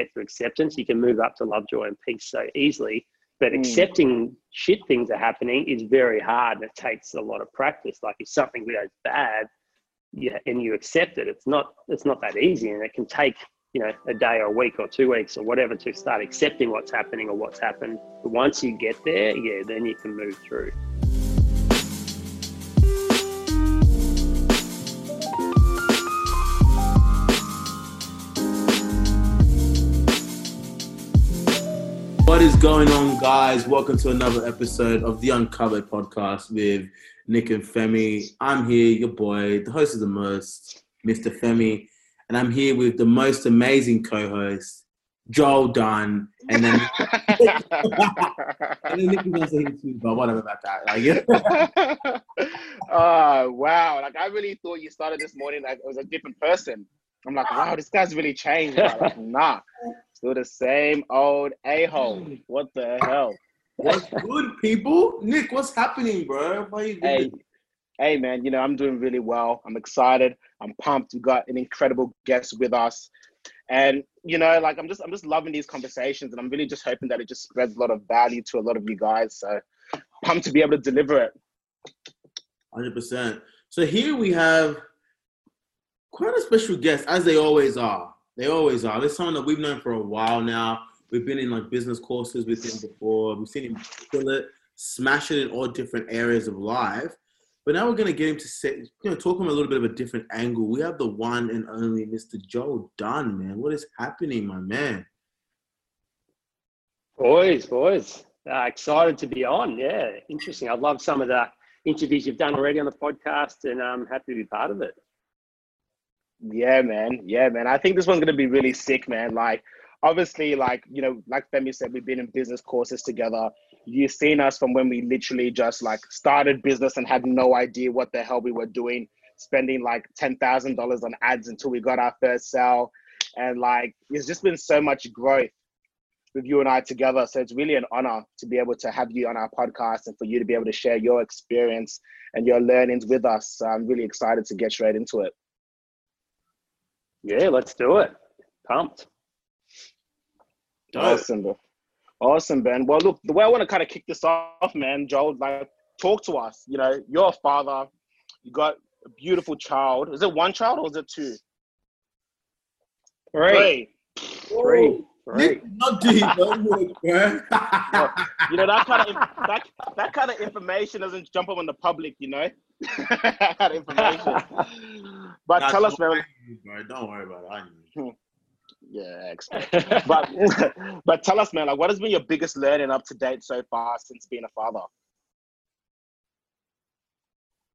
get to acceptance, you can move up to love, joy, and peace so easily. But mm. accepting shit things are happening is very hard and it takes a lot of practice. Like if something goes bad, yeah, and you accept it, it's not it's not that easy, and it can take you know a day or a week or two weeks or whatever to start accepting what's happening or what's happened. But once you get there, yeah, then you can move through. What is going on, guys? Welcome to another episode of the Uncovered podcast with Nick and Femi. I'm here, your boy, the host of the most, Mr. Femi, and I'm here with the most amazing co-host, Joel Dunn, and then and then Nick is here too, but whatever about that. Like, yeah. oh wow! Like I really thought you started this morning like it was a different person. I'm like, wow, this guy's really changed. Like, nah, still the same old a hole. What the hell? What's good, people? Nick, what's happening, bro? Why you hey, hey, man. You know I'm doing really well. I'm excited. I'm pumped. We got an incredible guest with us, and you know, like I'm just I'm just loving these conversations, and I'm really just hoping that it just spreads a lot of value to a lot of you guys. So pumped to be able to deliver it. Hundred percent. So here we have quite a special guest, as they always are. They always are. This someone that we've known for a while now. We've been in like business courses with him before. We've seen him kill it, smash it in all different areas of life. But now we're going to get him to say, you know, talk him a little bit of a different angle. We have the one and only Mr. Joel Dunn, man. What is happening, my man? Boys, boys, uh, excited to be on. Yeah, interesting. I love some of the interviews you've done already on the podcast, and I'm happy to be part of it. Yeah, man. Yeah, man. I think this one's gonna be really sick, man. Like, obviously, like you know, like Femi said, we've been in business courses together. You've seen us from when we literally just like started business and had no idea what the hell we were doing, spending like ten thousand dollars on ads until we got our first sale, and like it's just been so much growth with you and I together. So it's really an honor to be able to have you on our podcast and for you to be able to share your experience and your learnings with us. So I'm really excited to get straight into it. Yeah, let's do it. Pumped. Awesome, awesome, Ben. Well, look, the way I want to kind of kick this off, man, Joel, like, talk to us. You know, you're a father. You got a beautiful child. Is it one child or is it two? Three. Three. Three. Not deep, you know that kind of that, that kind of information doesn't jump up on the public, you know. that information. But tell us, man. Bro, don't worry about it. I knew. Yeah, but but tell us, man, like what has been your biggest learning up to date so far since being a father?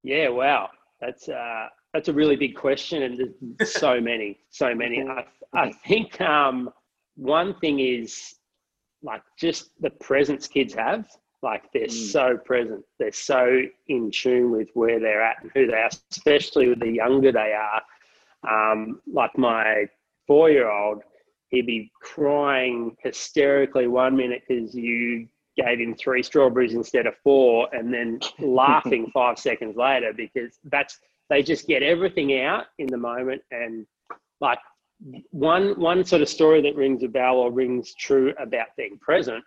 Yeah, wow, that's uh, that's a really big question, and there's so many, so many. I, I think um, one thing is like just the presence kids have. Like they're mm. so present, they're so in tune with where they're at and who they are, especially with the younger they are. Um, like my four year old, he'd be crying hysterically one minute because you gave him three strawberries instead of four, and then laughing five seconds later because that's they just get everything out in the moment. And like one one sort of story that rings a bell or rings true about being present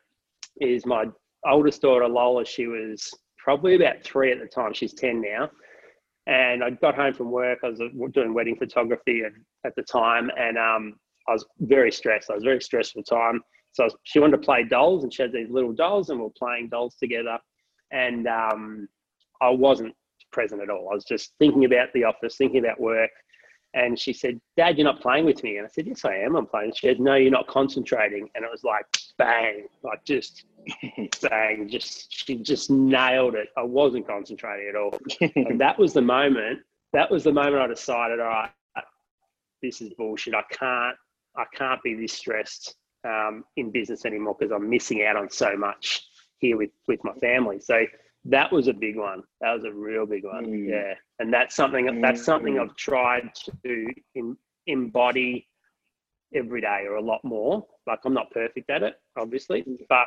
is my oldest daughter Lola. She was probably about three at the time. She's ten now and I got home from work. I was doing wedding photography at the time, and um, I was very stressed. I was a very stressful time. So was, she wanted to play dolls, and she had these little dolls, and we are playing dolls together. And um, I wasn't present at all. I was just thinking about the office, thinking about work. And she said, Dad, you're not playing with me. And I said, Yes, I am. I'm playing. She said, No, you're not concentrating. And it was like, bang, like just bang, just she just nailed it. I wasn't concentrating at all. and that was the moment. That was the moment I decided, all right, this is bullshit. I can't, I can't be this stressed um, in business anymore because I'm missing out on so much here with with my family. So that was a big one. That was a real big one. Mm. Yeah, and that's something mm. that's something mm. I've tried to in, embody every day or a lot more. Like I'm not perfect at it, obviously, but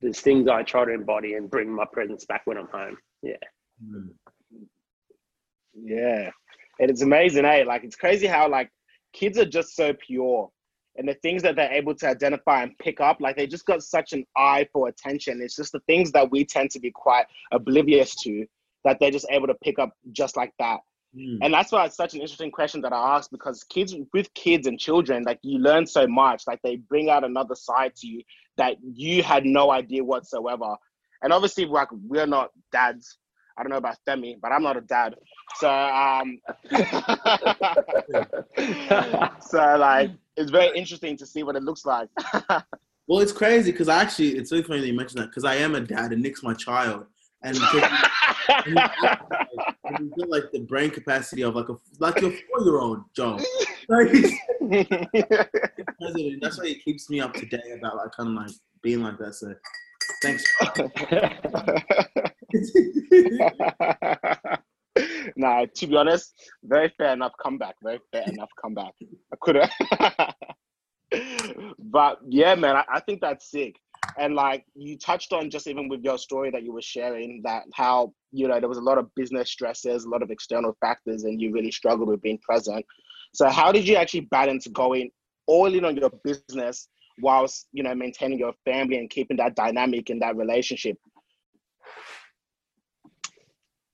there's things I try to embody and bring my presence back when I'm home. Yeah. Mm. Yeah. And it's amazing, eh? Like it's crazy how like kids are just so pure and the things that they're able to identify and pick up, like they just got such an eye for attention. It's just the things that we tend to be quite oblivious to that they're just able to pick up just like that. Mm. And that's why it's such an interesting question that I ask because kids with kids and children, like you learn so much, like they bring out another side to you that you had no idea whatsoever. And obviously, like we're not dads. I don't know about Femi, but I'm not a dad. So um so like it's very interesting to see what it looks like. well, it's crazy because actually it's really funny that you mentioned that because I am a dad and Nick's my child. And you feel like the brain capacity of like a like a four year old Joe. that's why it keeps me up to date about like kind of like being like that. So thanks. nah, to be honest, very fair enough comeback. Very fair enough comeback. I could have. but yeah, man, I, I think that's sick and like you touched on just even with your story that you were sharing that how you know there was a lot of business stresses a lot of external factors and you really struggled with being present so how did you actually balance going all in on your business whilst you know maintaining your family and keeping that dynamic in that relationship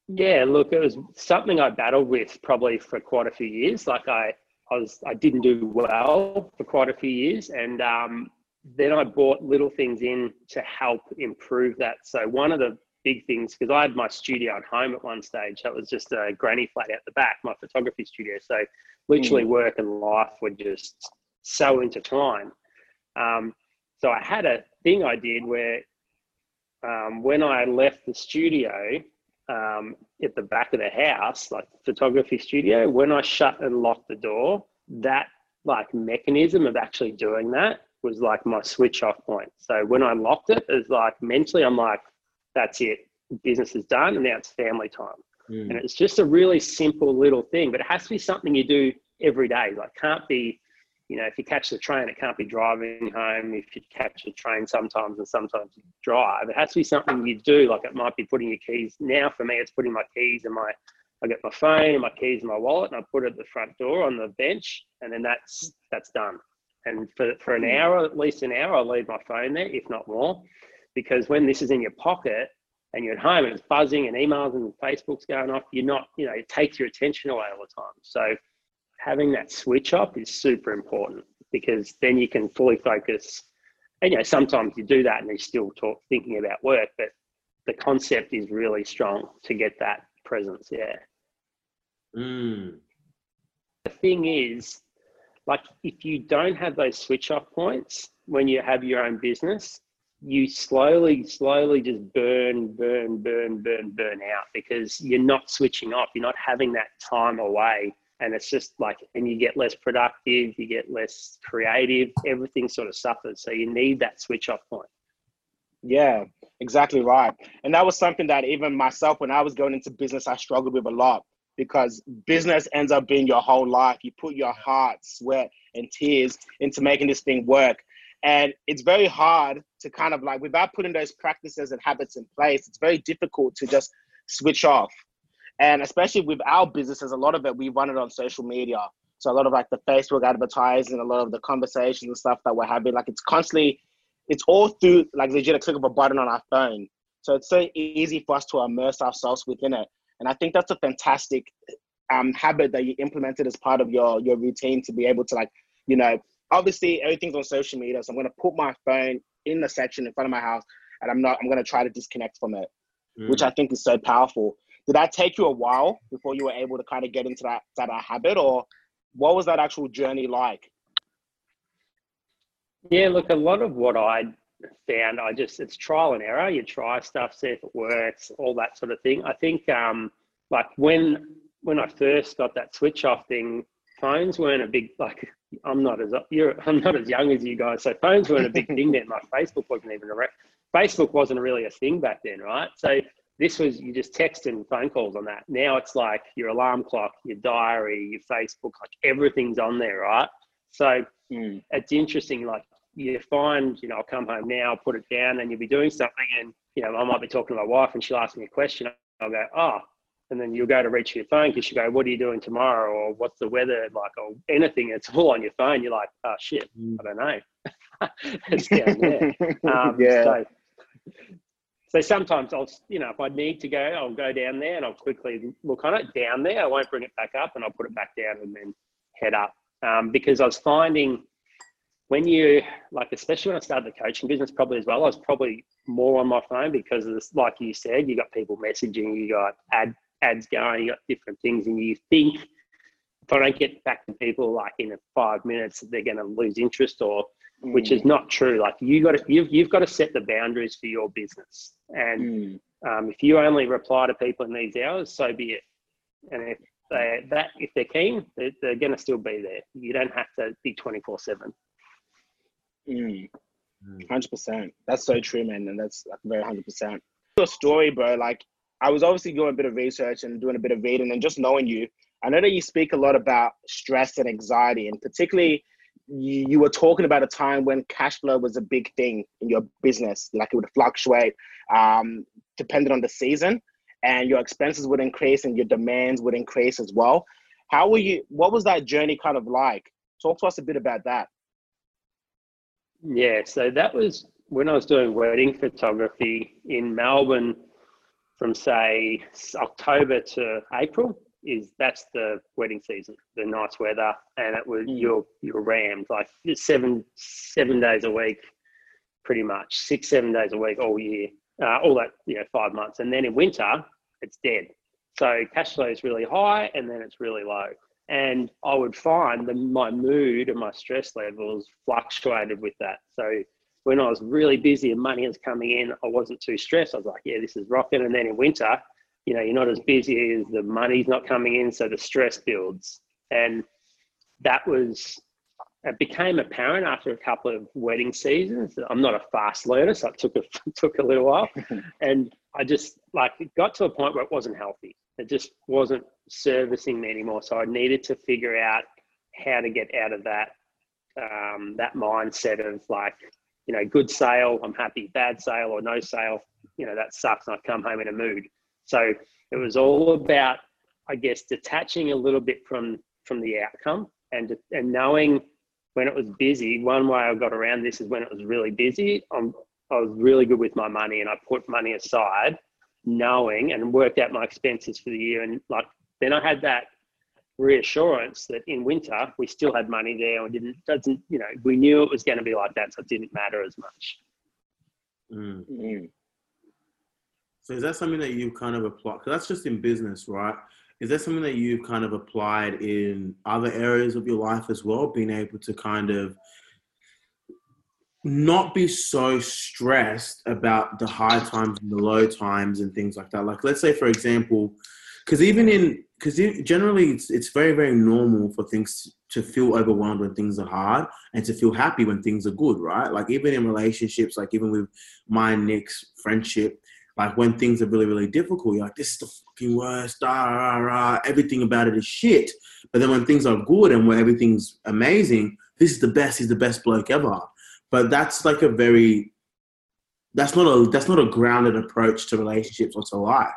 yeah look it was something i battled with probably for quite a few years like i I was I didn't do well for quite a few years, and um, then I bought little things in to help improve that. So one of the big things, because I had my studio at home at one stage, that was just a granny flat out the back, my photography studio. So literally mm. work and life were just so intertwined. Um, so I had a thing I did where um, when I left the studio um, at the back of the house, like photography studio, when I shut and locked the door, that like mechanism of actually doing that was like my switch off point. So when I locked it, it's like mentally, I'm like, that's it. Business is done, and now it's family time. Mm. And it's just a really simple little thing, but it has to be something you do every day. Like, can't be, you know, if you catch the train, it can't be driving home. If you catch the train sometimes and sometimes you drive, it has to be something you do. Like, it might be putting your keys. Now, for me, it's putting my keys in my I get my phone and my keys in my wallet and I put it at the front door on the bench and then that's that's done. And for, for an hmm. hour, at least an hour, I'll leave my phone there, if not more, because when this is in your pocket and you're at home and it's buzzing and emails and Facebook's going off, you're not, you know, it takes your attention away all the time. So having that switch off is super important because then you can fully focus. And, you know, sometimes you do that and you're still talk, thinking about work, but the concept is really strong to get that presence. Yeah. Mm. The thing is, like if you don't have those switch off points when you have your own business you slowly slowly just burn burn burn burn burn out because you're not switching off you're not having that time away and it's just like and you get less productive you get less creative everything sort of suffers so you need that switch off point yeah exactly right and that was something that even myself when i was going into business i struggled with a lot because business ends up being your whole life. You put your heart, sweat, and tears into making this thing work. And it's very hard to kind of like, without putting those practices and habits in place, it's very difficult to just switch off. And especially with our businesses, a lot of it, we run it on social media. So a lot of like the Facebook advertising, a lot of the conversations and stuff that we're having, like it's constantly, it's all through like legit a click of a button on our phone. So it's so easy for us to immerse ourselves within it. And I think that's a fantastic um, habit that you implemented as part of your your routine to be able to like, you know, obviously everything's on social media. So I'm gonna put my phone in the section in front of my house and I'm not I'm gonna try to disconnect from it, mm. which I think is so powerful. Did that take you a while before you were able to kind of get into that that habit or what was that actual journey like? Yeah, look, a lot of what I found I just it's trial and error. You try stuff, see if it works, all that sort of thing. I think um, like when when I first got that switch off thing, phones weren't a big like I'm not as you're I'm not as young as you guys, so phones weren't a big thing then. Like Facebook wasn't even a Facebook wasn't really a thing back then, right? So this was you just text and phone calls on that. Now it's like your alarm clock, your diary, your Facebook, like everything's on there, right? So mm. it's interesting. Like you find, you know, I'll come home now, put it down, and you'll be doing something, and you know, I might be talking to my wife, and she'll ask me a question. I'll go, oh, and then you'll go to reach your phone because you go, "What are you doing tomorrow?" or "What's the weather like?" or anything. It's all on your phone. You're like, "Oh shit, Mm. I don't know." it's down there. Um, yeah. So, so sometimes I'll, you know, if I need to go, I'll go down there and I'll quickly look on it down there. I won't bring it back up and I'll put it back down and then head up. Um, because I was finding when you, like, especially when I started the coaching business, probably as well, I was probably more on my phone because this, like you said, you got people messaging, you got ad, ads going, you got different things, and you think if I don't get back to people like in five minutes, they're going to lose interest or which Mm. is not true. Like you got to, you've, you've got to set the boundaries for your business. And Mm. um, if you only reply to people in these hours, so be it. And if they that if they're keen, they're, they're going to still be there. You don't have to be twenty four seven. Mm. Mm. Hundred percent. That's so true, man, and that's like very hundred percent. Your story, bro. Like, I was obviously doing a bit of research and doing a bit of reading, and just knowing you, I know that you speak a lot about stress and anxiety, and particularly you, you were talking about a time when cash flow was a big thing in your business. Like it would fluctuate, um, depending on the season, and your expenses would increase and your demands would increase as well. How were you? What was that journey kind of like? Talk to us a bit about that. Yeah, so that was when I was doing wedding photography in Melbourne from say October to April is that's the wedding season, the nice weather, and it was you're you're rammed like seven seven days a week, pretty much six seven days a week all year, uh, all that you know five months, and then in winter it's dead. So cash flow is really high, and then it's really low. And I would find that my mood and my stress levels fluctuated with that. So when I was really busy and money was coming in, I wasn't too stressed. I was like, yeah, this is rocking. And then in winter, you know, you're not as busy as the money's not coming in, so the stress builds. And that was it became apparent after a couple of wedding seasons. I'm not a fast learner, so it took a took a little while. and I just like it got to a point where it wasn't healthy. It just wasn't servicing me anymore. So I needed to figure out how to get out of that um, that mindset of like, you know, good sale, I'm happy, bad sale or no sale, you know, that sucks and I come home in a mood. So it was all about, I guess, detaching a little bit from from the outcome and and knowing when it was busy. One way I got around this is when it was really busy. I'm, I was really good with my money and I put money aside, knowing and worked out my expenses for the year. And like then I had that reassurance that in winter we still had money there and didn't doesn't you know we knew it was going to be like that so it didn't matter as much Mm. Mm. So is that something that you've kind of applied? Because that's just in business, right? Is that something that you've kind of applied in other areas of your life as well? Being able to kind of not be so stressed about the high times and the low times and things like that. Like, let's say, for example, because even in because generally it's it's very very normal for things to feel overwhelmed when things are hard and to feel happy when things are good, right? Like even in relationships, like even with my Nick's friendship, like when things are really, really difficult, you're like, this is the fucking worst, rah, rah, everything about it is shit. But then when things are good and where everything's amazing, this is the best, he's the best bloke ever. But that's like a very that's not a that's not a grounded approach to relationships or to life.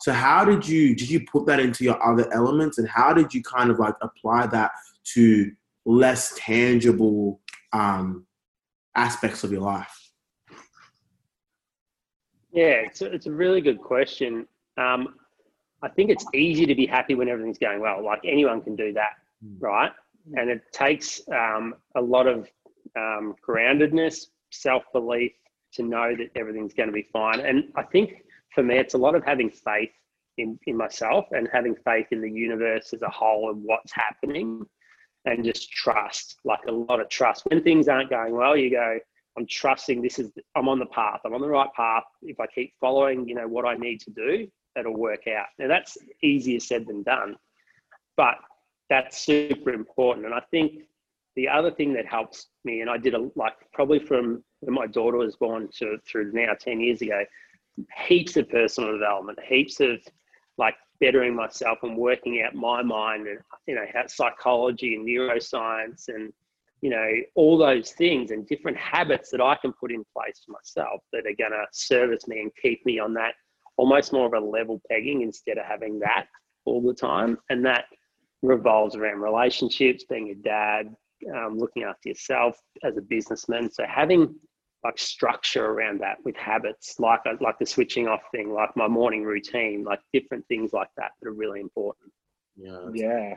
So how did you did you put that into your other elements and how did you kind of like apply that to less tangible um aspects of your life? Yeah it's a, it's a really good question. Um, i think it's easy to be happy when everything's going well like anyone can do that Mm. right? And it takes um, a lot of um, groundedness self-belief to know that everything's going to be fine. And i think for me it's a lot of having faith in, in myself and having faith in the universe as a whole and what's happening and just trust like a lot of trust. When things aren't going well you go i'm trusting this is i'm on the path. I'm on the right path. If i keep following you know what i need to do it'll work out. Now that's easier said than done but that's super important. And i think the other thing that helps me and i did a like probably from when my daughter was born to through now 10 years ago heaps of personal development heaps of like bettering myself and working out my mind and you know how psychology and neuroscience and you know all those things and different habits that I can put in place for myself that are going to service me and keep me on that almost more of a level pegging instead of having that all the time. And that revolves around relationships, being a dad, um, looking after yourself as a businessman. So having like structure around that with habits, like like the switching off thing, like my morning routine, like different things like that that are really important. Yeah. Yeah.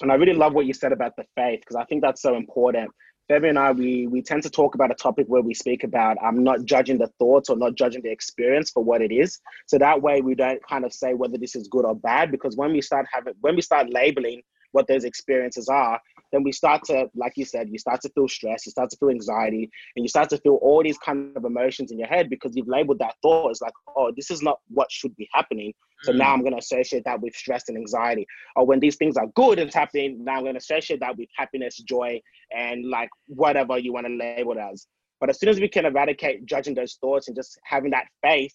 And I really love what you said about the faith because I think that's so important. Femi and I, we we tend to talk about a topic where we speak about I'm um, not judging the thoughts or not judging the experience for what it is. So that way we don't kind of say whether this is good or bad because when we start having when we start labeling what those experiences are, then we start to, like you said, you start to feel stress, you start to feel anxiety, and you start to feel all these kind of emotions in your head because you've labeled that thought as like, oh, this is not what should be happening. So now mm-hmm. I'm going to associate that with stress and anxiety. Or when these things are good and happening, now I'm going to associate that with happiness, joy, and like whatever you want to label it as. But as soon as we can eradicate judging those thoughts and just having that faith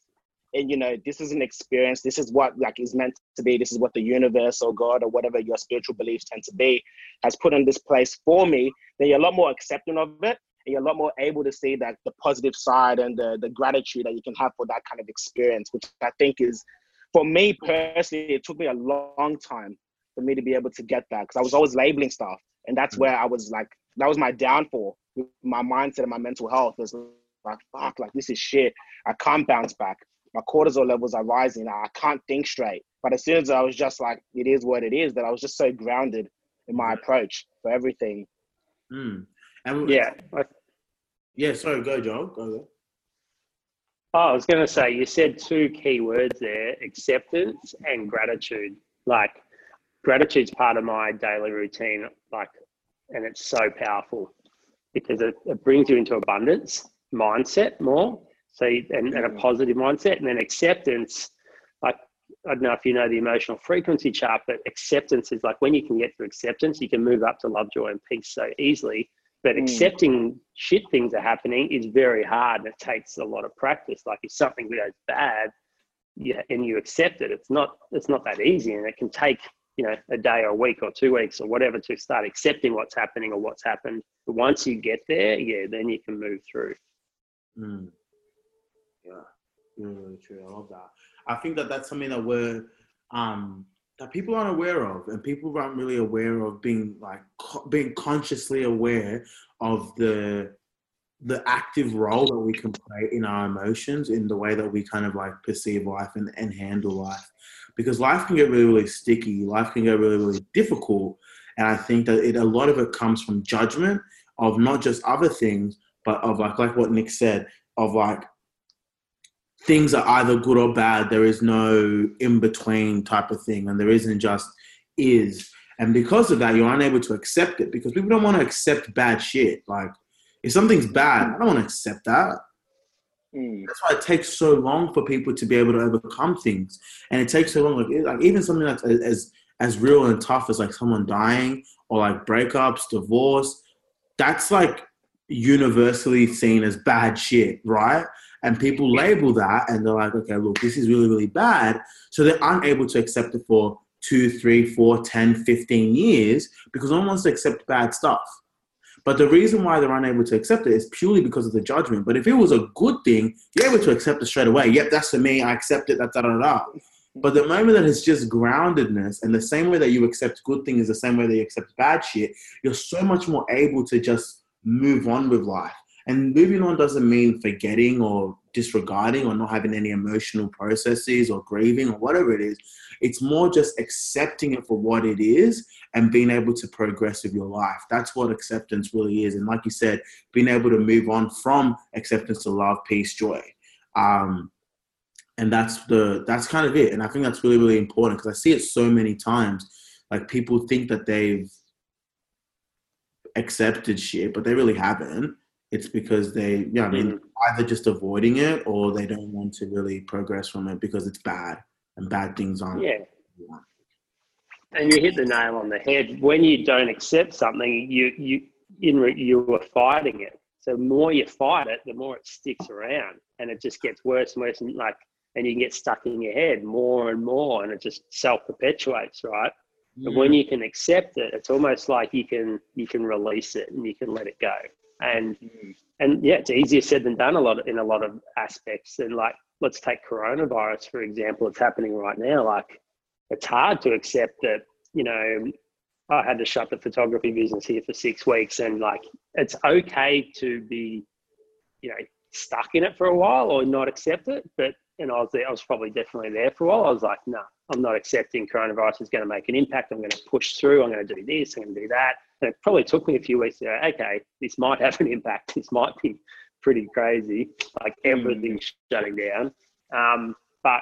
and you know this is an experience this is what like is meant to be this is what the universe or god or whatever your spiritual beliefs tend to be has put in this place for me then you're a lot more accepting of it and you're a lot more able to see that the positive side and the, the gratitude that you can have for that kind of experience which i think is for me personally it took me a long time for me to be able to get that because i was always labeling stuff and that's mm. where i was like that was my downfall my mindset and my mental health was like fuck like this is shit i can't bounce back my cortisol levels are rising. I can't think straight. But as soon as I was just like, it is what it is, that I was just so grounded in my approach for everything. Mm. And yeah. Yeah, sorry, go, Joel. Go, go. Oh, I was going to say, you said two key words there acceptance and gratitude. Like, gratitude's part of my daily routine, like, and it's so powerful because it, it brings you into abundance mindset more so, and, and a mm. positive mindset, and then acceptance. Like, I don't know if you know the emotional frequency chart, but acceptance is like when you can get to acceptance, you can move up to love, joy, and peace so easily. But mm. accepting shit things are happening is very hard and it takes a lot of practice. Like if something goes bad, yeah, and you accept it, it's not it's not that easy, and it can take you know a day or a week or two weeks or whatever to start accepting what's happening or what's happened. But once you get there, yeah, then you can move through. Mm. Yeah, really, really true. I love that. I think that that's something that we're um, that people aren't aware of, and people aren't really aware of being like co- being consciously aware of the the active role that we can play in our emotions in the way that we kind of like perceive life and, and handle life. Because life can get really really sticky life can get really really difficult and i think that it, a lot of it comes from judgment of not just other things but of like like what nick said of like things are either good or bad. There is no in between type of thing, and there isn't just is. And because of that, you're unable to accept it because people don't want to accept bad shit. Like, if something's bad, I don't want to accept that. Mm. That's why it takes so long for people to be able to overcome things, and it takes so long. Like, like even something that's as as real and tough as like someone dying or like breakups, divorce. That's like universally seen as bad shit, right? And people label that and they're like, okay, look, this is really, really bad. So they're unable to accept it for two, three, four, 10, 15 years because no one wants to accept bad stuff. But the reason why they're unable to accept it is purely because of the judgment. But if it was a good thing, you're able to accept it straight away. Yep, that's for me. I accept it. Da da da da. But the moment that it's just groundedness, and the same way that you accept good things is the same way that you accept bad shit, you're so much more able to just move on with life. And moving on doesn't mean forgetting or disregarding or not having any emotional processes or grieving or whatever it is. It's more just accepting it for what it is and being able to progress with your life. That's what acceptance really is. And like you said, being able to move on from acceptance to love, peace, joy. Um, and that's the that's kind of it. And I think that's really, really important because I see it so many times. Like people think that they've accepted shit, but they really haven't it's because they, yeah, I mean, mm-hmm. either just avoiding it or they don't want to really progress from it because it's bad and bad things aren't. Yeah. And you hit the nail on the head. When you don't accept something, you you in re, you are fighting it. So the more you fight it, the more it sticks around, and it just gets worse and worse. And like, and you can get stuck in your head more and more, and it just self perpetuates, right? Mm. But when you can accept it, it's almost like you can you can release it and you can let it go and mm. and yeah, it's easier said than done a lot of, in a lot of aspects. And like let's take coronavirus for example. It's happening right now. Like it's hard to accept that you know I had to shut the photography business here for six weeks, and like it's okay to be you know stuck in it for a while or not accept it. But and I was there, I was probably definitely there for a while. I was like, no, nah, I'm not accepting coronavirus is going to make an impact. I'm going to push through. I'm going to do this. I'm going to do that. And it probably took me a few weeks to go, okay, this might have an impact. This might be pretty crazy, like hmm. everything's mm. shutting down. Um, but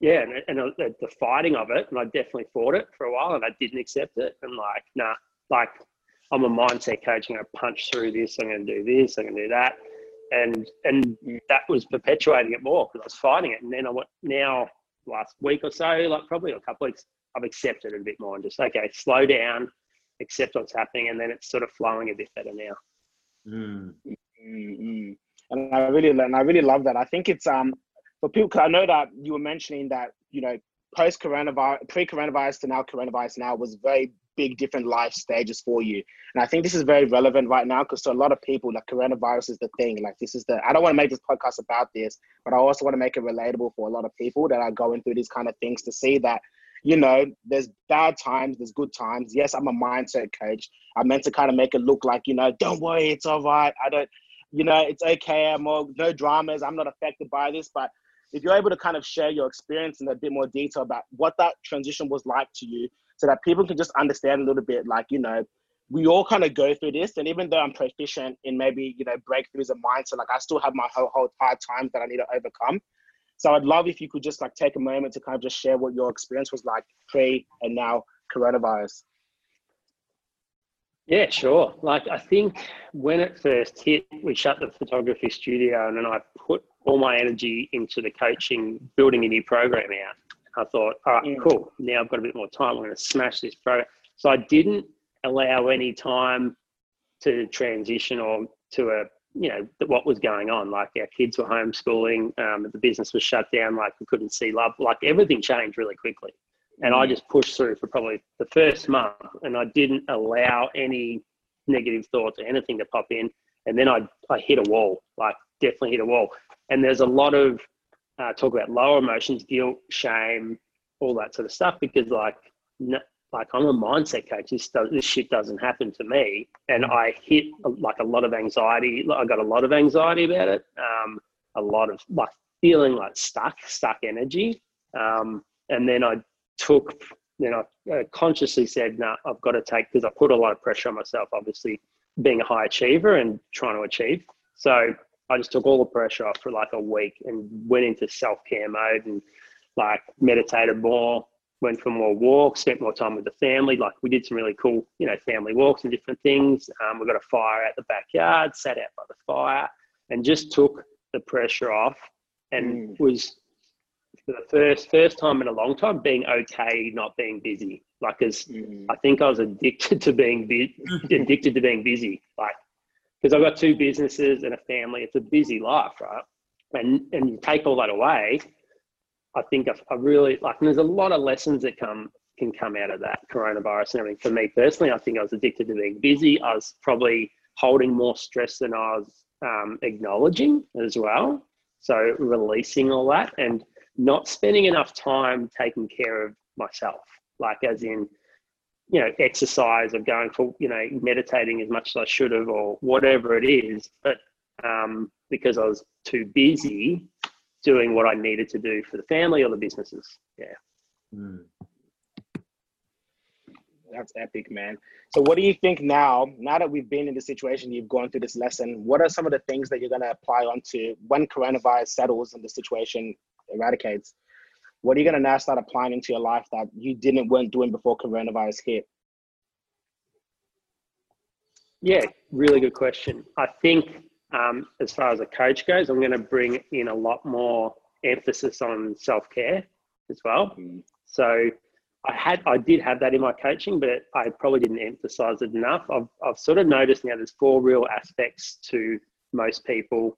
yeah, and, and uh, the, the fighting of it, and I definitely fought it for a while, and I didn't accept it. And like, nah, like I'm a mindset coach. I'm going to punch through this. I'm going to do this. I'm going to do that. And and that was perpetuating it more because I was fighting it. And then I went now last week or so, like probably a couple weeks, I've accepted it a bit more and just okay, slow down, accept what's happening, and then it's sort of flowing a bit better now. Mm. Mm-hmm. And I really and I really love that. I think it's um for people. Cause I know that you were mentioning that you know post coronavirus, pre coronavirus to now coronavirus now was very big different life stages for you. And I think this is very relevant right now because to a lot of people, like coronavirus is the thing. Like this is the I don't want to make this podcast about this, but I also want to make it relatable for a lot of people that are going through these kind of things to see that you know, there's bad times, there's good times. Yes, I'm a mindset coach. I'm meant to kind of make it look like, you know, don't worry, it's all right. I don't, you know, it's okay. I'm all, no dramas. I'm not affected by this. But if you're able to kind of share your experience in a bit more detail about what that transition was like to you, so that people can just understand a little bit, like, you know, we all kind of go through this. And even though I'm proficient in maybe, you know, breakthroughs of mindset, like I still have my whole, whole hard times that I need to overcome. So I'd love if you could just like take a moment to kind of just share what your experience was like pre and now coronavirus. Yeah, sure. Like I think when it first hit, we shut the photography studio and then I put all my energy into the coaching, building a new program out. I thought, all right, mm. cool. Now I've got a bit more time. I'm going to smash this program. So I didn't allow any time to transition or to a you know what was going on. Like our kids were homeschooling, um, the business was shut down. Like we couldn't see love. Like everything changed really quickly, and I mm. just pushed through for probably the first month, and I didn't allow any negative thoughts or anything to pop in. And then I I hit a wall. Like definitely hit a wall. And there's a lot of uh, talk about lower emotions, guilt, shame, all that sort of stuff because like like I'm a mindset coach. This does, this shit doesn't happen to me, and. I hit like a lot of anxiety. I got a lot of anxiety about it. Um, a lot of like feeling like stuck, stuck energy. Um, and then I took, then I consciously said, "No, nah, I've got to take," because I put a lot of pressure on myself. Obviously, being a high achiever and trying to achieve. So I just took all the pressure off for like a week and went into self care mode and like meditated more went for more walks, spent more time with the family. Like we did some really cool, you know, family walks and different things. Um, we got a fire out the backyard, sat out by the fire, and just took the pressure off, and mm. was for the first first time in a long time being okay not being busy. Like, as mm. I think I was addicted to being bu- addicted to being busy. Like, because I've got two businesses and a family. It's a busy life, right? And and you take all that away, I think I, really like, there's a lot of lessons that come can come out of that coronavirus and everything. For me personally, I think I was addicted to being busy. I was probably holding more stress than I was um, acknowledging as well. So releasing all that and not spending enough time taking care of myself, like as in, you know, exercise or going for, you know, meditating as much as I should have or whatever it is. But um, because I was too busy doing what I needed to do for the family or the businesses. Yeah. Mm. That's epic, man. So, what do you think now? Now that we've been in the situation, you've gone through this lesson. What are some of the things that you're going to apply onto when coronavirus settles and the situation eradicates? What are you going to now start applying into your life that you didn't weren't doing before coronavirus hit? Yeah, really good question. I think um, as far as a coach goes, I'm going to bring in a lot more emphasis on self care as well. Mm. So I had, I did have that in my coaching, but I probably didn't emphasize it enough. I've, I've sort of noticed now there's four real aspects to most people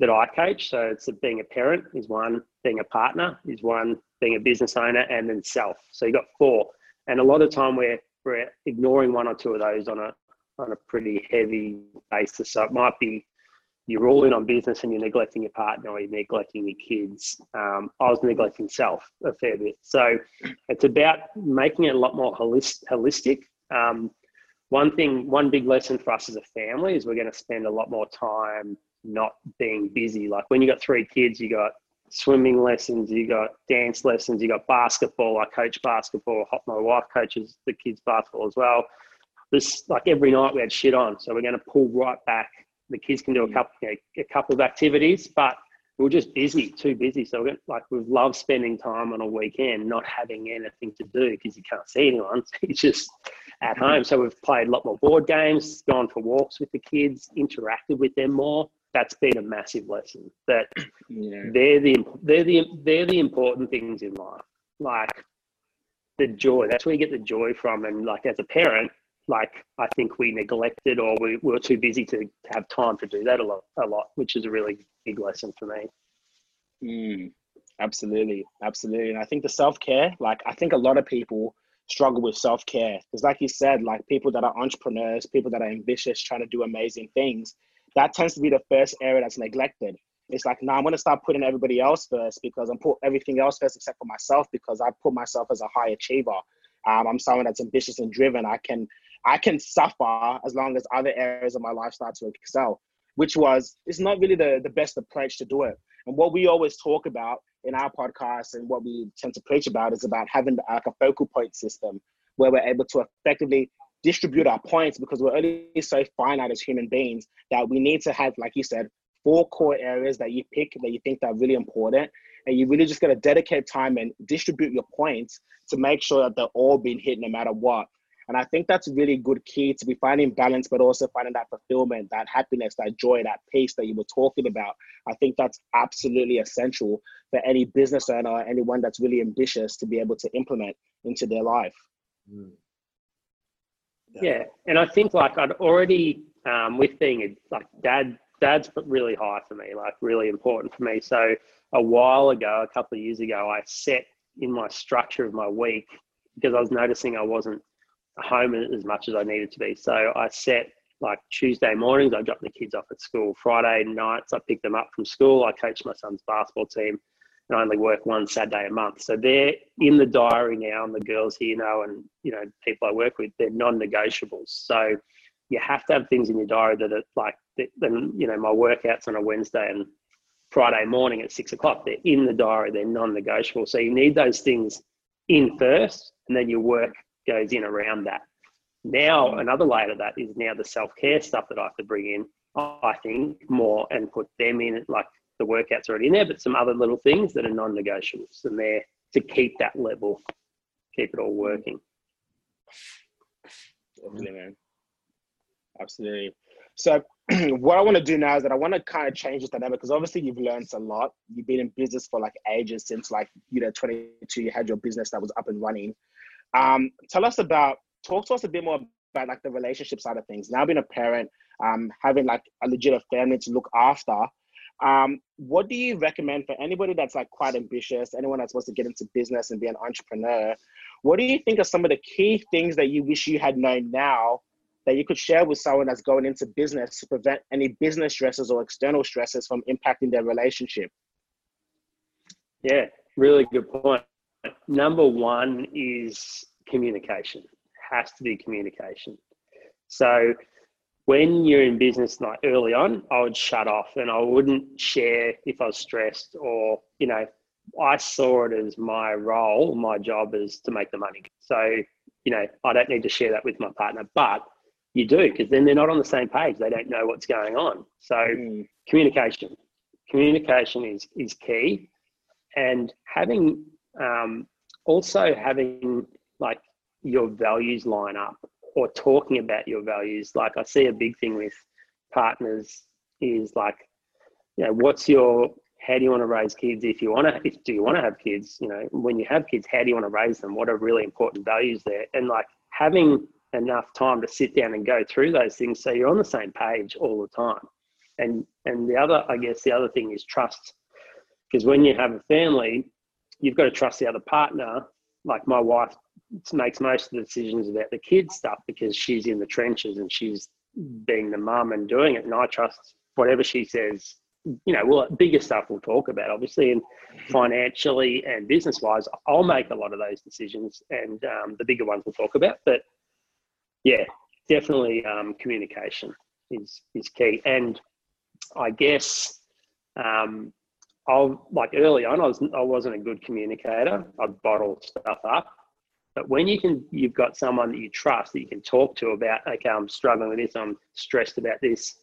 that I coach. So it's being a parent is one, being a partner is one, being a business owner, and then self. So you got four. And a lot of time we're we're ignoring one or two of those on a on a pretty heavy basis. So it might be you're all in on business and you're neglecting your partner or you're neglecting your kids. Um, I was neglecting self a fair bit. So it's about making it a lot more holistic. Um, one thing, one big lesson for us as a family is we're going to spend a lot more time not being busy. Like when you got three kids, you got swimming lessons, you got dance lessons, you got basketball. I coach basketball. My wife coaches the kids basketball as well. This like every night we had shit on, so we're going to pull right back. The kids can do a mm. couple you know, a couple of activities, but we are just busy, too busy. So we're like we love spending time on a weekend, not having anything to do because you can't see anyone. It's just at home. So we've played a lot more board games, gone for walks with the kids, interacted with them more that's been a massive lesson that yeah. they're the they're the they're the important things in life like the joy that's where you get the joy from and like as a parent like i think we neglected or we, we were too busy to, to have time to do that a lot a lot which is a really big lesson for me mm, absolutely absolutely and i think the self-care like i think a lot of people struggle with self-care because like you said like people that are entrepreneurs people that are ambitious trying to do amazing things that tends to be the first area that's neglected. It's like, no, nah, I'm gonna start putting everybody else first because I'm put everything else first except for myself because I put myself as a high achiever. Um, I'm someone that's ambitious and driven. I can I can suffer as long as other areas of my life start to excel, which was it's not really the, the best approach to do it. And what we always talk about in our podcast and what we tend to preach about is about having like a focal point system where we're able to effectively distribute our points because we're only so finite as human beings that we need to have, like you said, four core areas that you pick that you think are really important. And you really just got to dedicate time and distribute your points to make sure that they're all being hit no matter what. And I think that's really good key to be finding balance, but also finding that fulfillment, that happiness, that joy, that peace that you were talking about. I think that's absolutely essential for any business owner or anyone that's really ambitious to be able to implement into their life. Mm. Yeah. and I think like I'd already um, with being a like dad, dad's really high for me, like really important for me. So a while ago, a couple of years ago, I set in my structure of my week because I was noticing I wasn't home as much as I needed to be. So I set like Tuesday mornings, I drop the kids off at school. Friday nights, I pick them up from school. I coach my son's basketball team and I only work one Saturday a month. So they're in the diary now, and the girls here know, and you know, people I work with, they're non-negotiables. So you have to have things in your diary that are like, then you know, my workouts on a Wednesday and Friday morning at six o'clock. They're in the diary. They're non-negotiable. So you need those things in first, and then your work goes in around that. Now another layer of that is now the self-care stuff that I have to bring in. I think more and put them in like the workouts already in there, but some other little things that are non-negotiables and there to keep that level, keep it all working. Definitely, man. Absolutely. So what I want to do now is that I want to kind of change this dynamic because obviously you've learned a lot. You've been in business for like ages since like you know 22. You had your business that was up and running. Um, tell us about talk to us a bit more about like the relationship side of things. Now being a parent, um, having like a legit family to look after. Um, what do you recommend for anybody that's like quite ambitious, anyone that's wants to get into business and be an entrepreneur? What do you think are some of the key things that you wish you had known now that you could share with someone that's going into business to prevent any business stresses or external stresses from impacting their relationship? Yeah, really good point. Number one is communication. Has to be communication. So when you're in business like early on, I would shut off and I wouldn't share if I was stressed or, you know, I saw it as my role, my job is to make the money. So, you know, I don't need to share that with my partner, but you do because then they're not on the same page. They don't know what's going on. So, mm. communication, communication is is key, and having um, also having like your values line up or talking about your values. Like I see a big thing with partners is like, you know, what's your how do you want to raise kids? If you want to if do you want to have kids? You know when you have kids how do you want to raise them? What are really important values there? And like having enough time to sit down and go through those things so you're on the same page all the time. And and the other i guess the other thing is trust. Because when you have a family you've got to trust the other partner like my wife makes most of the decisions about the kids stuff because she's in the trenches and she's being the mum and doing it. And I trust whatever she says, you know, well, bigger stuff we'll talk about, obviously, and financially and business wise, I'll make a lot of those decisions, and um, the bigger ones we'll talk about. But yeah, definitely um, communication is is key, and I guess um, I'll like early on, I was I wasn't a good communicator. I'd bottle stuff up, but when you can, you've got someone that you trust that you can talk to about. Okay, I'm struggling with this. I'm stressed about this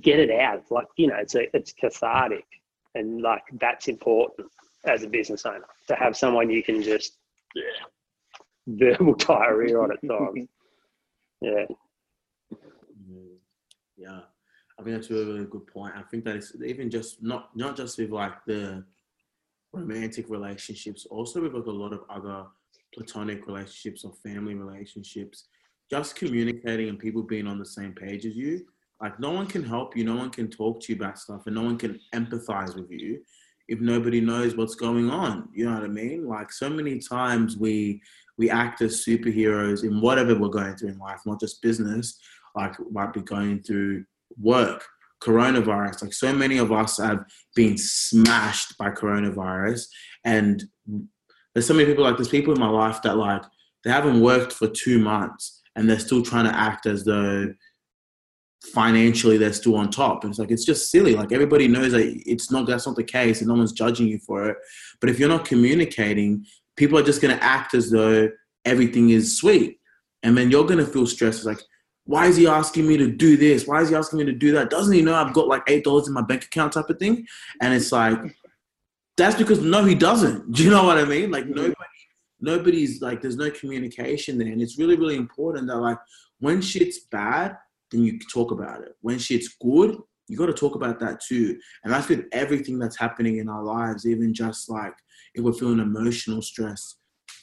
get it out. It's like you know, it's a, it's cathartic, and like that's important as a business owner to have someone you can just yeah, verbal diarrhea on at times. Yeah. Yeah, think that's a really, really good point. I think that it's even just not not just with like the romantic relationships, also with like a lot of other platonic relationships or family relationships. Just communicating and people being on the same page as you like no one can help you, no one can talk to you about stuff, and no one can empathize with you if nobody knows what's going on. You know what I mean? Like so many times we we act as superheroes in whatever we're going through in life, not just business. Like might be going through work, coronavirus. Like so many of us have been smashed by coronavirus, and there's so many people like there's people in my life that like they haven't worked for two months and they're still trying to act as though financially they're still on top. And it's like it's just silly. Like everybody knows that it's not that's not the case and no one's judging you for it. But if you're not communicating, people are just gonna act as though everything is sweet. And then you're gonna feel stressed. It's like, why is he asking me to do this? Why is he asking me to do that? Doesn't he know I've got like eight dollars in my bank account type of thing? And it's like that's because no, he doesn't. Do you know what I mean? Like mm-hmm. nobody nobody's like there's no communication there. And it's really, really important that like when shit's bad, then you talk about it. When shit's good, you got to talk about that too. And that's with everything that's happening in our lives, even just like if we're feeling emotional stress,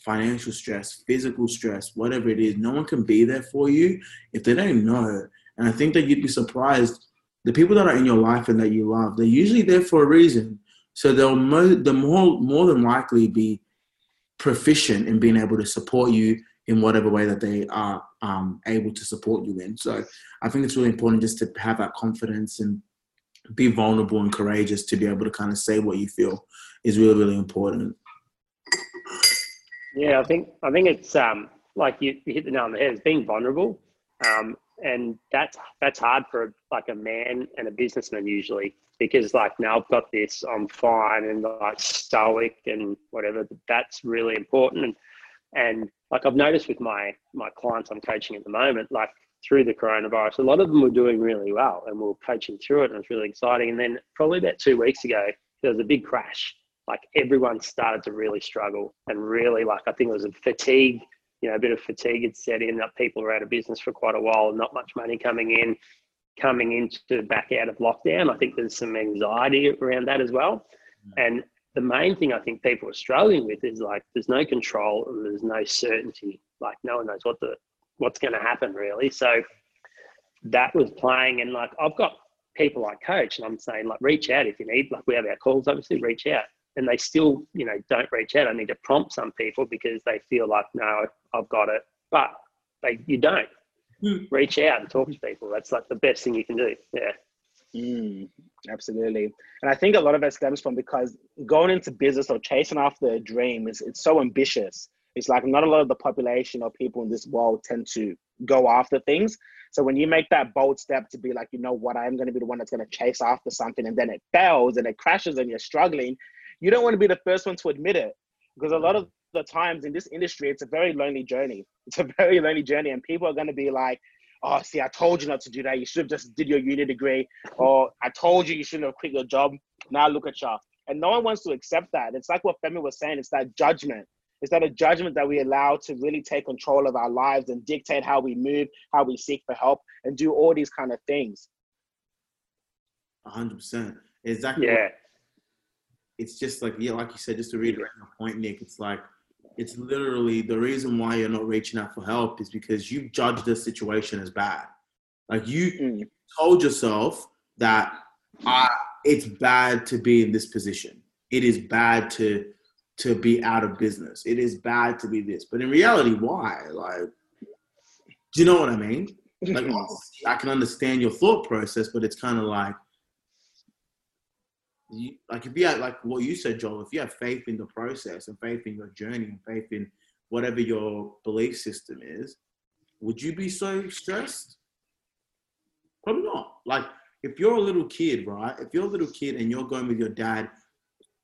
financial stress, physical stress, whatever it is, no one can be there for you if they don't know. And I think that you'd be surprised. The people that are in your life and that you love, they're usually there for a reason. So they'll mo- they'll more more than likely be proficient in being able to support you in whatever way that they are um, able to support you in. So I think it's really important just to have that confidence and be vulnerable and courageous to be able to kind of say what you feel is really really important. Yeah, I think I think it's um, like you, you hit the nail on the head. It's being vulnerable, um, and that's that's hard for like a man and a businessman usually because like now I've got this, I'm fine and like stoic and whatever. That's really important, and and like I've noticed with my my clients I'm coaching at the moment, like through the coronavirus, a lot of them were doing really well and we are coaching through it and it's really exciting. And then probably about two weeks ago, there was a big crash. Like everyone started to really struggle and really like I think it was a fatigue, you know, a bit of fatigue had set in that people were out of business for quite a while, not much money coming in, coming into back out of lockdown. I think there's some anxiety around that as well. And the main thing I think people are struggling with is like there's no control and there's no certainty. Like no one knows what the what's going to happen really. So that was playing, and like I've got people like coach, and I'm saying like reach out if you need. Like we have our calls, obviously reach out, and they still you know don't reach out. I need to prompt some people because they feel like no, I've got it, but they you don't. Hmm. Reach out and talk to people. That's like the best thing you can do. Yeah. Mm, absolutely. And I think a lot of it stems from because going into business or chasing after a dream is it's so ambitious. It's like not a lot of the population or people in this world tend to go after things. So when you make that bold step to be like, you know what, I am going to be the one that's going to chase after something and then it fails and it crashes and you're struggling, you don't want to be the first one to admit it. Because a lot of the times in this industry, it's a very lonely journey. It's a very lonely journey, and people are going to be like, oh, see, I told you not to do that. You should have just did your uni degree, or I told you you shouldn't have quit your job. Now look at you. And no one wants to accept that. It's like what Femi was saying. It's that judgment. It's that a judgment that we allow to really take control of our lives and dictate how we move, how we seek for help, and do all these kind of things. hundred percent. Exactly. Yeah. It's just like yeah, like you said, just to reiterate your point, Nick. It's like it's literally the reason why you're not reaching out for help is because you've judged the situation as bad. Like you mm. told yourself that uh, it's bad to be in this position. It is bad to to be out of business. It is bad to be this. But in reality, why? Like, do you know what I mean? Like, I can understand your thought process, but it's kind of like you, like if you had like what you said, Joel, if you have faith in the process and faith in your journey and faith in whatever your belief system is, would you be so stressed? Probably not. Like if you're a little kid, right? If you're a little kid and you're going with your dad,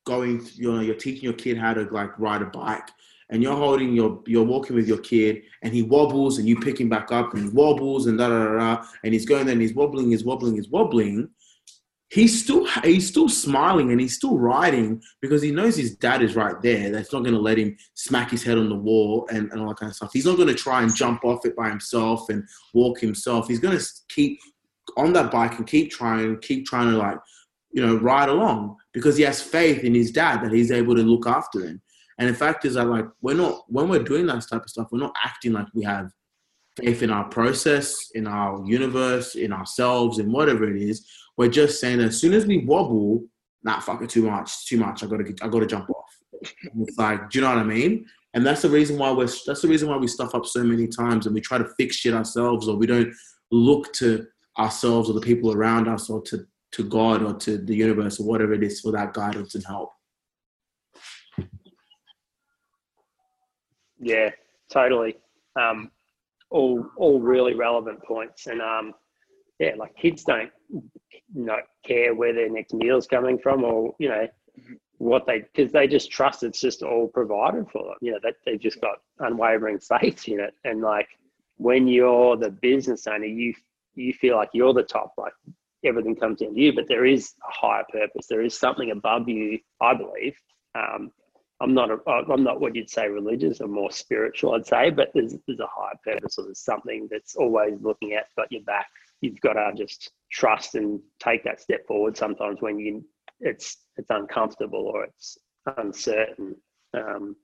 going, you know, you're teaching your kid how to like ride a bike, and you're holding your, you're walking with your kid, and he wobbles, and you pick him back up, and he wobbles, and da da da, da and he's going there, and he's wobbling, he's wobbling, he's wobbling he's still he's still smiling and he's still riding because he knows his dad is right there. That's not going to let him smack his head on the wall and, and all that kind of stuff. He's not going to try and jump off it by himself and walk himself. He's going to keep on that bike and keep trying, keep trying to like, you know, ride along because he has faith in his dad that he's able to look after him. And the fact is that like we're not when we're doing that type of stuff, we're not acting like we have faith in our process, in our universe, in ourselves, in whatever it is we're just saying as soon as we wobble, nah, fuck it, too much, too much. I gotta, I gotta jump off. it's like, do you know what I mean? And that's the reason why we're, that's the reason why we stuff up so many times and we try to fix shit ourselves or we don't look to ourselves or the people around us or to, to God or to the universe or whatever it is for that guidance and help. Yeah, totally. Um, all all really relevant points, and um, yeah, like kids don't not care where their next meal's coming from or you know what they because they just trust it's just all provided for them. You know that they've just got unwavering faith in it, and like when you're the business owner, you you feel like you're the top, like everything comes down to you. But there is a higher purpose. There is something above you, I believe. Um, I'm not a, I'm not what you'd say religious. or more spiritual, I'd say. But there's there's a higher purpose, or there's something that's always looking at, got your back you've got to just trust and take that step forward sometimes when you it's it's uncomfortable or it's uncertain. Um,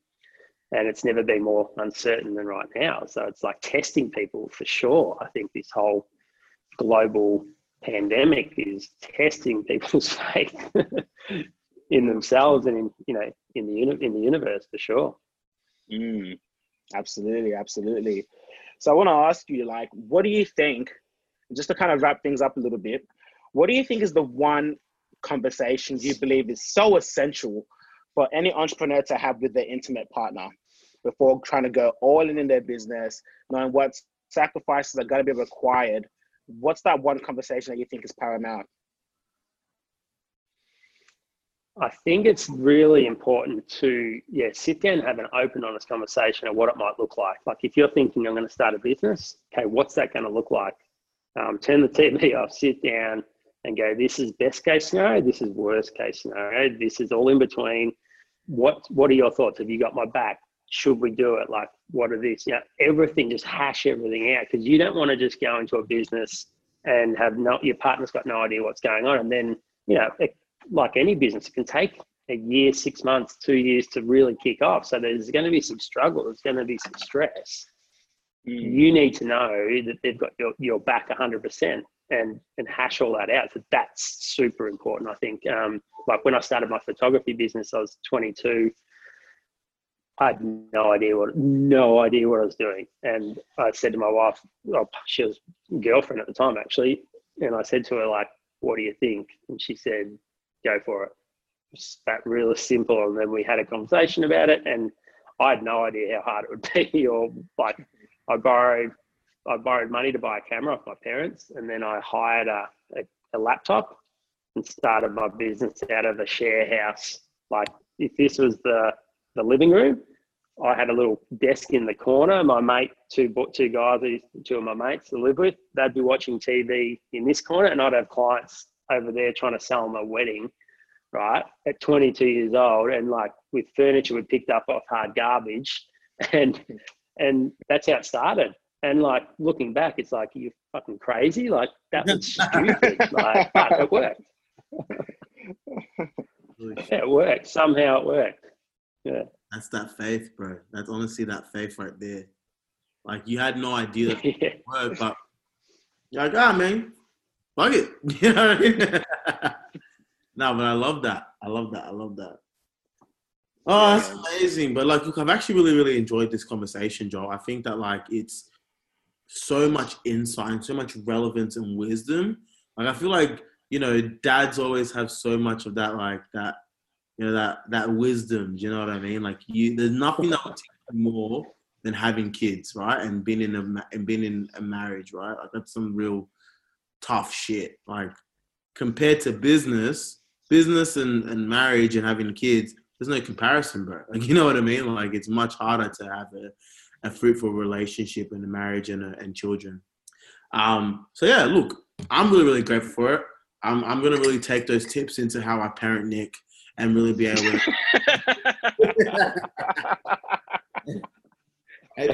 and it's never been more uncertain than right now. So it's like testing people for sure. I think this whole global pandemic is testing people's faith in themselves and in you know in the uni- in the universe for sure. Mm, absolutely absolutely. So i want to ask you like what do you think just to kind of wrap things up a little bit, what do you think is the one conversation you believe is so essential for any entrepreneur to have with their intimate partner before trying to go all in in their business, knowing what sacrifices are going to be required? What's that one conversation that you think is paramount? I think it's really important to yeah sit down and have an open, honest conversation of what it might look like. Like if you're thinking I'm going to start a business, okay, what's that going to look like? Um, turn the TV off, sit down and go, this is best case scenario, this is worst case scenario, this is all in between. What what are your thoughts? Have you got my back? Should we do it? Like, what are these? Everything, just hash everything out because you don't want to just go into a business and have no your partner's got no idea what's going on. And then, you know, it, like any business, it can take a year, six months, two years to really kick off. So there's going to be some struggle, there's going to be some stress. You need to know that they've got your, your back 100% and and hash all that out. So that's super important i think. Um, like when i started my photography business i was 22 i had no idea what no idea what i was doing. And i said to my wife well, she was girlfriend at the time actually. And i said to her like what do you think? And she said go for it. It's that really simple. And then we had a conversation about it. And i had no idea how hard it would be or like I borrowed I borrowed money to buy a camera off my parents, and then I hired a, a, a laptop and started my business out of a share house. Like if this was the the living room, I had a little desk in the corner. My mate, two two guys, two of my mates to live with, they'd be watching TV in this corner, and I'd have clients over there trying to sell them a wedding, right? At 22 years old, and like with furniture we picked up off hard garbage, and and that's how it started. And like looking back, it's like you're fucking crazy. Like that was stupid. like, but it worked. it worked. Somehow it worked. Yeah. That's that faith, bro. That's honestly that faith right there. Like you had no idea that yeah. it worked, but you're like, ah, man, fuck it. You know what I mean? no, but I love that. I love that. I love that. Oh, that's amazing. But like, look, I've actually really, really enjoyed this conversation, Joel. I think that like it's so much insight and so much relevance and wisdom. Like, I feel like you know, dads always have so much of that, like that, you know, that that wisdom. You know what I mean? Like you, there's nothing that teach you more than having kids, right? And being in a and being in a marriage, right? Like that's some real tough shit. Like compared to business, business and, and marriage and having kids, there's no comparison, bro. Like you know what I mean? Like it's much harder to have a, a fruitful relationship and a marriage and a, and children. Um, so yeah, look, I'm really really grateful for it. I'm I'm gonna really take those tips into how I parent Nick and really be able to. as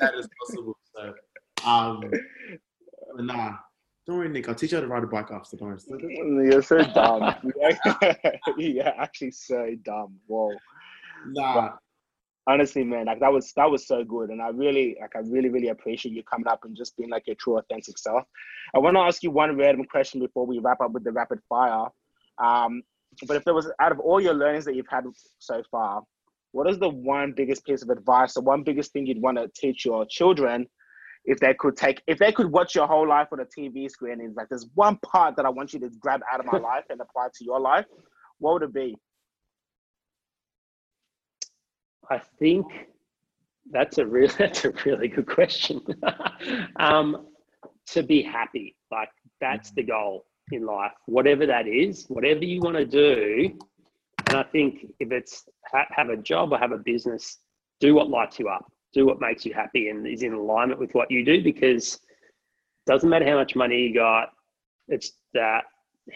as possible. So, um, nah, don't worry, Nick. I'll teach you how to ride a bike after. Don't worry. You're so dumb. yeah, actually so dumb. Whoa. Nah, honestly man like that was that was so good and i really like i really really appreciate you coming up and just being like your true authentic self i want to ask you one random question before we wrap up with the rapid fire um but if there was out of all your learnings that you've had so far what is the one biggest piece of advice the one biggest thing you'd want to teach your children if they could take if they could watch your whole life on a tv screen and it's like there's one part that i want you to grab out of my life and apply to your life what would it be I think that's a really that's a really good question. um, to be happy, like that's the goal in life, whatever that is, whatever you want to do. And I think if it's ha- have a job or have a business, do what lights you up, do what makes you happy and is in alignment with what you do. Because it doesn't matter how much money you got, it's that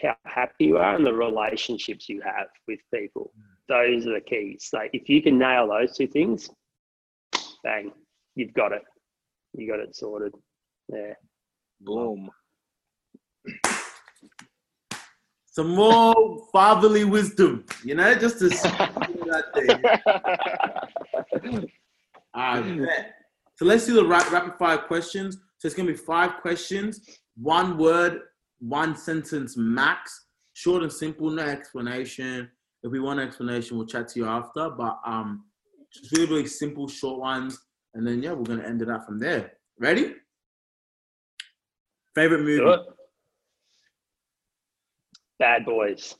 how happy you are and the relationships you have with people those are the keys. Like if you can nail those two things, bang, you've got it. You got it sorted. Yeah. Boom. Some more fatherly wisdom, you know, just to that thing. All right, so let's do the rapid fire questions. So it's gonna be five questions, one word, one sentence max, short and simple, no explanation if we want an explanation, we'll chat to you after. But um, just really, really simple, short ones, and then yeah, we're gonna end it up from there. Ready? Favorite movie? Bad Boys.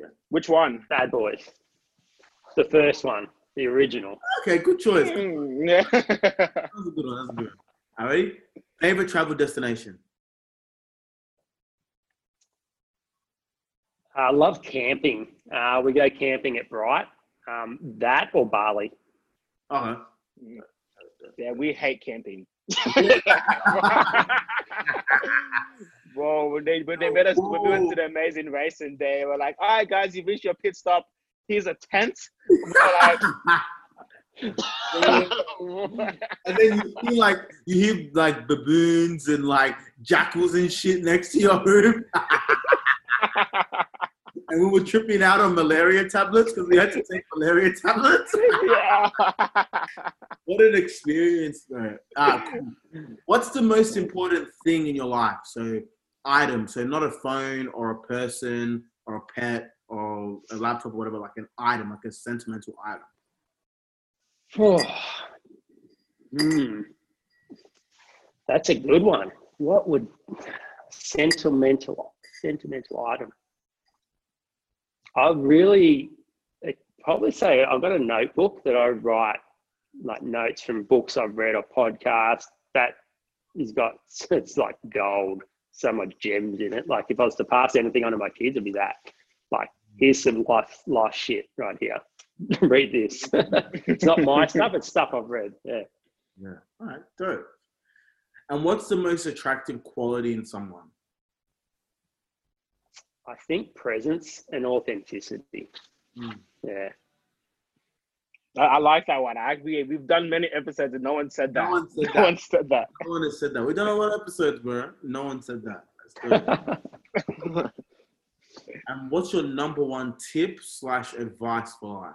Okay. Which one? Bad Boys. The first one, the original. Okay, good choice. Mm, yeah. that a good one. That's a good one. All right. Favorite travel destination? I uh, love camping. Uh, we go camping at Bright. Um, that or Bali. Uh-huh. Yeah, we hate camping. Whoa, when they when they met us when we went to the amazing race and they were like, "All right, guys, you've reached your pit stop. Here's a tent." Like, and then you see like you hear like baboons and like jackals and shit next to your room and we were tripping out on malaria tablets because we had to take malaria tablets. yeah. what an experience, though. Ah, cool. What's the most important thing in your life? So, item. So, not a phone or a person or a pet or a laptop or whatever, like an item, like a sentimental item. Oh. Hmm. That's a good one. What would sentimental sentimental item? I really probably say I've got a notebook that I write like notes from books I've read or podcasts that has got it's like gold, so much gems in it. Like if I was to pass anything on to my kids, it'd be that. Here's some life life shit right here. read this. it's not my stuff, it's stuff I've read. Yeah. Yeah. All right, dope. And what's the most attractive quality in someone? I think presence and authenticity. Mm. Yeah. I, I, like that one. I agree. We've done many episodes and no one said that. No one said, no that. One said that. No one has said that. We've done a lot of episodes, bro. No one said that. And what's your number one tip slash advice for life?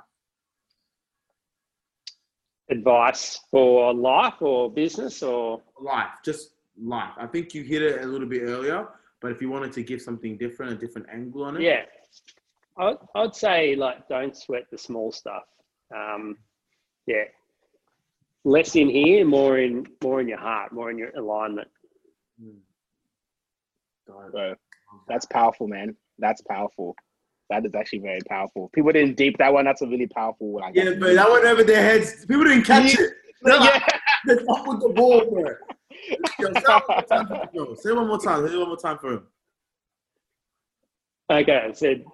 Advice for life or business or life, just life. I think you hit it a little bit earlier, but if you wanted to give something different, a different angle on it, yeah, I'd, I'd say like don't sweat the small stuff. Um, yeah, less in here, more in more in your heart, more in your alignment. Mm. Got it. That's powerful, man. That's powerful. That is actually very powerful. People didn't deep that one. That's a really powerful one. Yeah, but that went over their heads. People didn't catch it. They're like, yeah. Let's up with the ball, bro. Yo, say one more time for. Say one more time. Say it one more time for him. Okay, I said,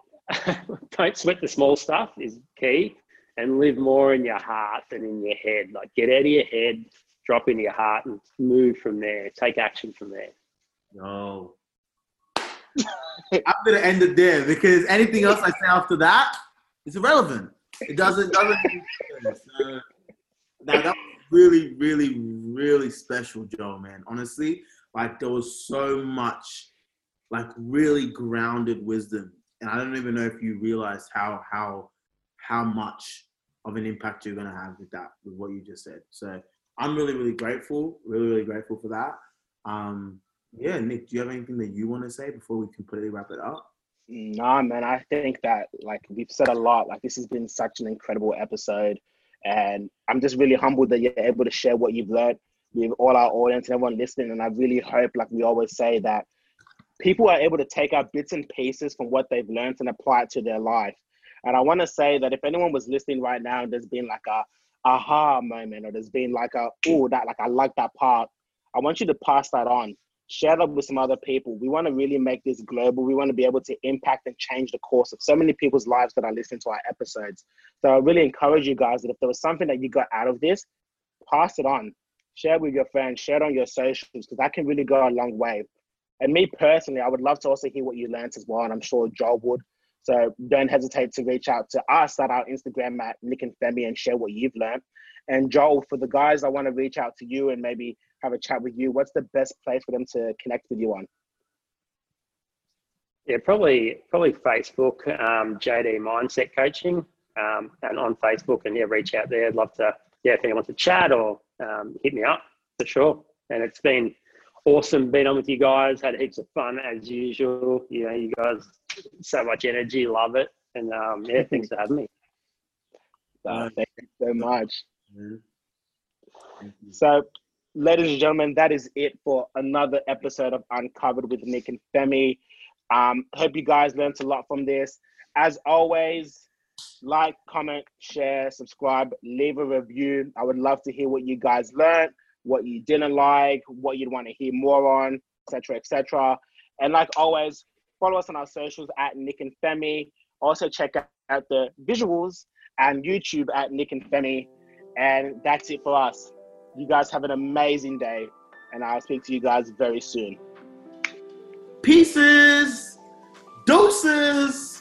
don't sweat the small stuff is key, and live more in your heart than in your head. Like get out of your head, drop into your heart, and move from there. Take action from there. No. I'm gonna end it there because anything else I say after that is irrelevant. It doesn't doesn't. Uh, now that was really, really, really special, Joe. Man, honestly, like there was so much, like really grounded wisdom, and I don't even know if you realize how how how much of an impact you're gonna have with that with what you just said. So I'm really, really grateful, really, really grateful for that. Um, yeah, Nick, do you have anything that you want to say before we completely wrap it up? Nah, man. I think that like we've said a lot. Like this has been such an incredible episode, and I'm just really humbled that you're able to share what you've learned with all our audience and everyone listening. And I really hope, like we always say, that people are able to take out bits and pieces from what they've learned and apply it to their life. And I want to say that if anyone was listening right now and there's been like a aha moment or there's been like a oh that like I like that part, I want you to pass that on. Share that with some other people. We want to really make this global. We want to be able to impact and change the course of so many people's lives that are listening to our episodes. So I really encourage you guys that if there was something that you got out of this, pass it on. Share it with your friends, share it on your socials, because that can really go a long way. And me personally, I would love to also hear what you learned as well, and I'm sure Joel would. So don't hesitate to reach out to us at our Instagram at Nick and Femi and share what you've learned. And Joel, for the guys I want to reach out to you and maybe have a chat with you, what's the best place for them to connect with you on? Yeah, probably probably Facebook, um, JD Mindset Coaching, um, and on Facebook, and yeah, reach out there. I'd love to, yeah, if anyone wants to chat or um, hit me up for sure. And it's been awesome being on with you guys. Had heaps of fun as usual. You know, you guys so much energy, love it, and um, yeah, thanks for having me. Uh, thank you so much. So, ladies and gentlemen, that is it for another episode of Uncovered with Nick and Femi. Um, hope you guys learned a lot from this. As always, like, comment, share, subscribe, leave a review. I would love to hear what you guys learned, what you didn't like, what you'd want to hear more on, etc., etc. And like always, follow us on our socials at Nick and Femi. Also, check out the visuals and YouTube at Nick and Femi. And that's it for us. You guys have an amazing day, and I'll speak to you guys very soon. Pieces, doses.